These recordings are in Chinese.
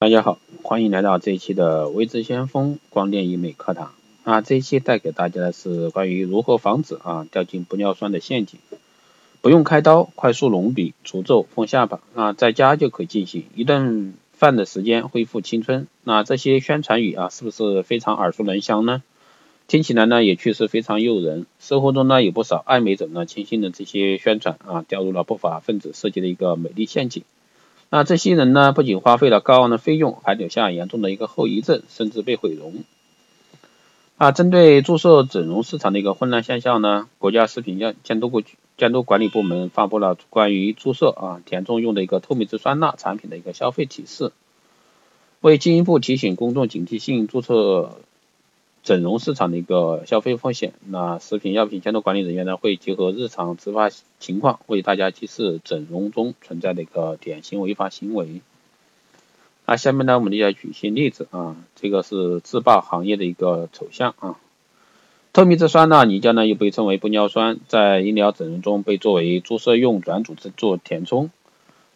大家好，欢迎来到这一期的微知先锋光电医美课堂啊。这一期带给大家的是关于如何防止啊掉进玻尿酸的陷阱，不用开刀，快速隆鼻、除皱、丰下巴啊，在家就可以进行一顿饭的时间恢复青春。那这些宣传语啊，是不是非常耳熟能详呢？听起来呢也确实非常诱人。生活中呢有不少爱美者呢轻信的这些宣传啊，掉入了不法分子设计的一个美丽陷阱。那这些人呢，不仅花费了高昂的费用，还留下严重的一个后遗症，甚至被毁容。啊，针对注射整容市场的一个混乱现象呢，国家食品药监督局监督管理部门发布了关于注射啊填充用的一个透明质酸钠产品的一个消费提示，为进一步提醒公众警惕性注射。整容市场的一个消费风险，那食品药品监督管理人员呢会结合日常执法情况，为大家提示整容中存在的一个典型违法行为。那下面呢我们就要举一些例子啊，这个是制霸行业的一个丑相啊。透明质酸钠凝胶呢又被称为玻尿酸，在医疗整容中被作为注射用软组织做填充。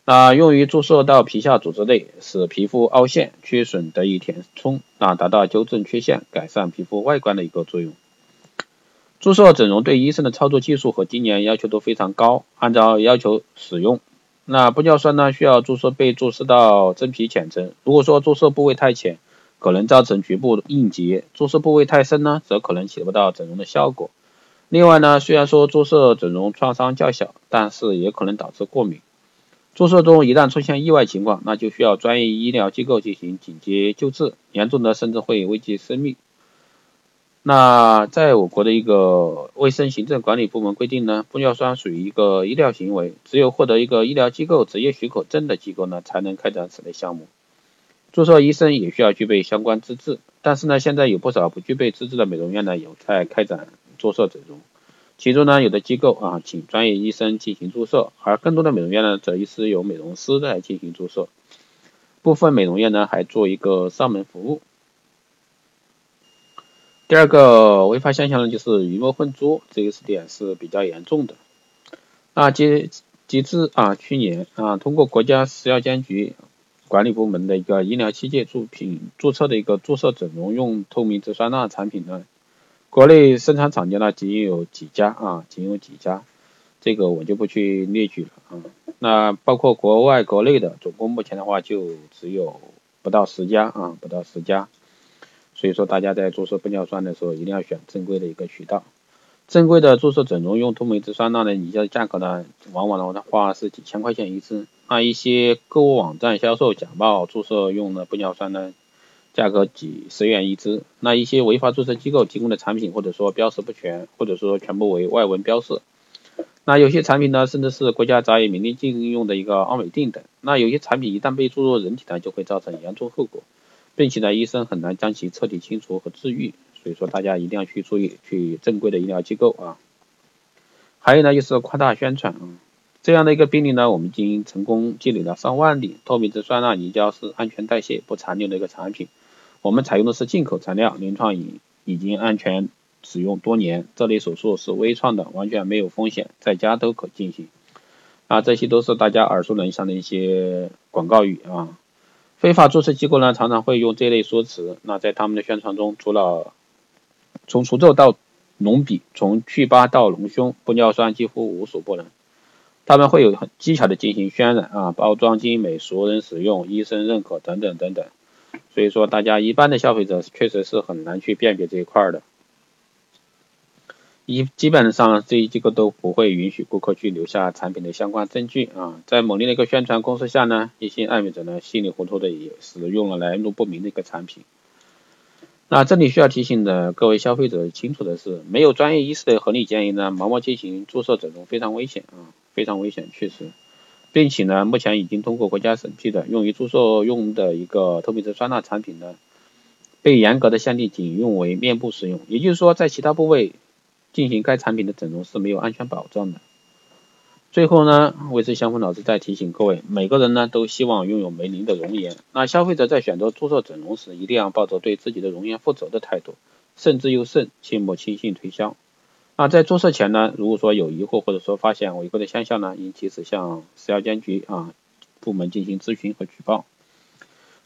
那用于注射到皮下组织内，使皮肤凹陷、缺损得以填充，那达到纠正缺陷、改善皮肤外观的一个作用。注射整容对医生的操作技术和经验要求都非常高，按照要求使用。那玻尿酸呢，需要注射被注射到真皮浅层，如果说注射部位太浅，可能造成局部硬结；注射部位太深呢，则可能起不到整容的效果。另外呢，虽然说注射整容创伤较小，但是也可能导致过敏。注射中一旦出现意外情况，那就需要专业医疗机构进行紧急救治，严重的甚至会危及生命。那在我国的一个卫生行政管理部门规定呢，玻尿酸属于一个医疗行为，只有获得一个医疗机构执业许可证的机构呢，才能开展此类项目。注射医生也需要具备相关资质，但是呢，现在有不少不具备资质的美容院呢，有在开展注射整容。其中呢，有的机构啊，请专业医生进行注射，而更多的美容院呢，则是由美容师来进行注射。部分美容院呢，还做一个上门服务。第二个违法现象呢，就是鱼目混珠，这个是点是比较严重的。那，截截至啊去年啊，通过国家食药监局管理部门的一个医疗器械注品注册的一个注射整容用透明质酸钠产品呢。国内生产厂家呢，仅有几家啊，仅有几家，这个我就不去列举了啊。那包括国外、国内的，总共目前的话就只有不到十家啊，不到十家。所以说，大家在注射玻尿酸的时候，一定要选正规的一个渠道。正规的注射整容用透明质酸钠的，你的价格呢，往往的话是几千块钱一支。那一些购物网站销售假冒注射用的玻尿酸呢？价格几十元一支，那一些违法注册机构提供的产品，或者说标识不全，或者说全部为外文标示，那有些产品呢，甚至是国家早已明令禁用的一个奥美定等，那有些产品一旦被注入人体呢，就会造成严重后果，并且呢，医生很难将其彻底清除和治愈，所以说大家一定要去注意，去正规的医疗机构啊。还有呢，就是夸大宣传啊，这样的一个病例呢，我们已经成功积累了上万例。透明质酸钠凝胶是安全代谢、不残留的一个产品。我们采用的是进口材料，临床已已经安全使用多年。这类手术是微创的，完全没有风险，在家都可进行。啊，这些都是大家耳熟能详的一些广告语啊。非法注册机构呢，常常会用这类说辞。那在他们的宣传中，除了从除皱到隆鼻，从去疤到隆胸，玻尿酸几乎无所不能。他们会有很技巧的进行渲染啊，包装精美，熟人使用，医生认可等等等等。所以说，大家一般的消费者确实是很难去辨别这一块的。一基本上这一机构都不会允许顾客去留下产品的相关证据啊。在猛烈的一个宣传攻势下呢，一些爱美者呢稀里糊涂的也使用了来路不明的一个产品。那这里需要提醒的各位消费者清楚的是，没有专业医师的合理建议呢，盲目进行注射整容非常危险啊，非常危险，确实。并且呢，目前已经通过国家审批的用于注射用的一个透明质酸钠产品呢，被严格的限定仅用为面部使用，也就是说，在其他部位进行该产品的整容是没有安全保障的。最后呢，维持相风老师再提醒各位，每个人呢都希望拥有梅林的容颜，那消费者在选择注射整容时，一定要抱着对自己的容颜负责的态度，慎之又慎，切莫轻信推销。那在注射前呢，如果说有疑惑或者说发现违规的现象呢，应及时向食药监局啊部门进行咨询和举报。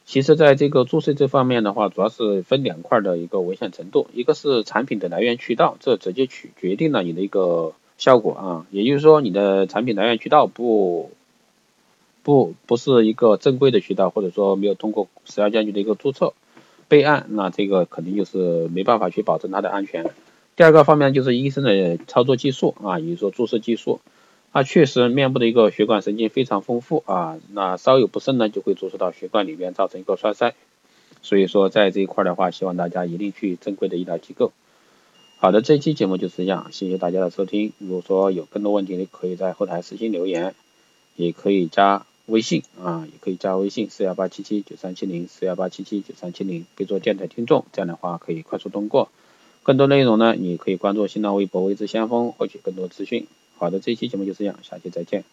其实，在这个注射这方面的话，主要是分两块的一个危险程度，一个是产品的来源渠道，这直接取决定了你的一个效果啊。也就是说，你的产品来源渠道不不不是一个正规的渠道，或者说没有通过食药监局的一个注册备案，那这个肯定就是没办法去保证它的安全。第二个方面就是医生的操作技术啊，也就说注射技术。它确实面部的一个血管神经非常丰富啊，那稍有不慎呢，就会注射到血管里面，造成一个栓塞。所以说在这一块的话，希望大家一定去正规的医疗机构。好的，这期节目就是这样，谢谢大家的收听。如果说有更多问题，可以在后台私信留言，也可以加微信啊，也可以加微信四幺八七七九三七零四幺八七七九三七零，备注电台听众，这样的话可以快速通过。更多内容呢，你可以关注新浪微博“未知先锋”获取更多资讯。好的，这期节目就这样，下期再见。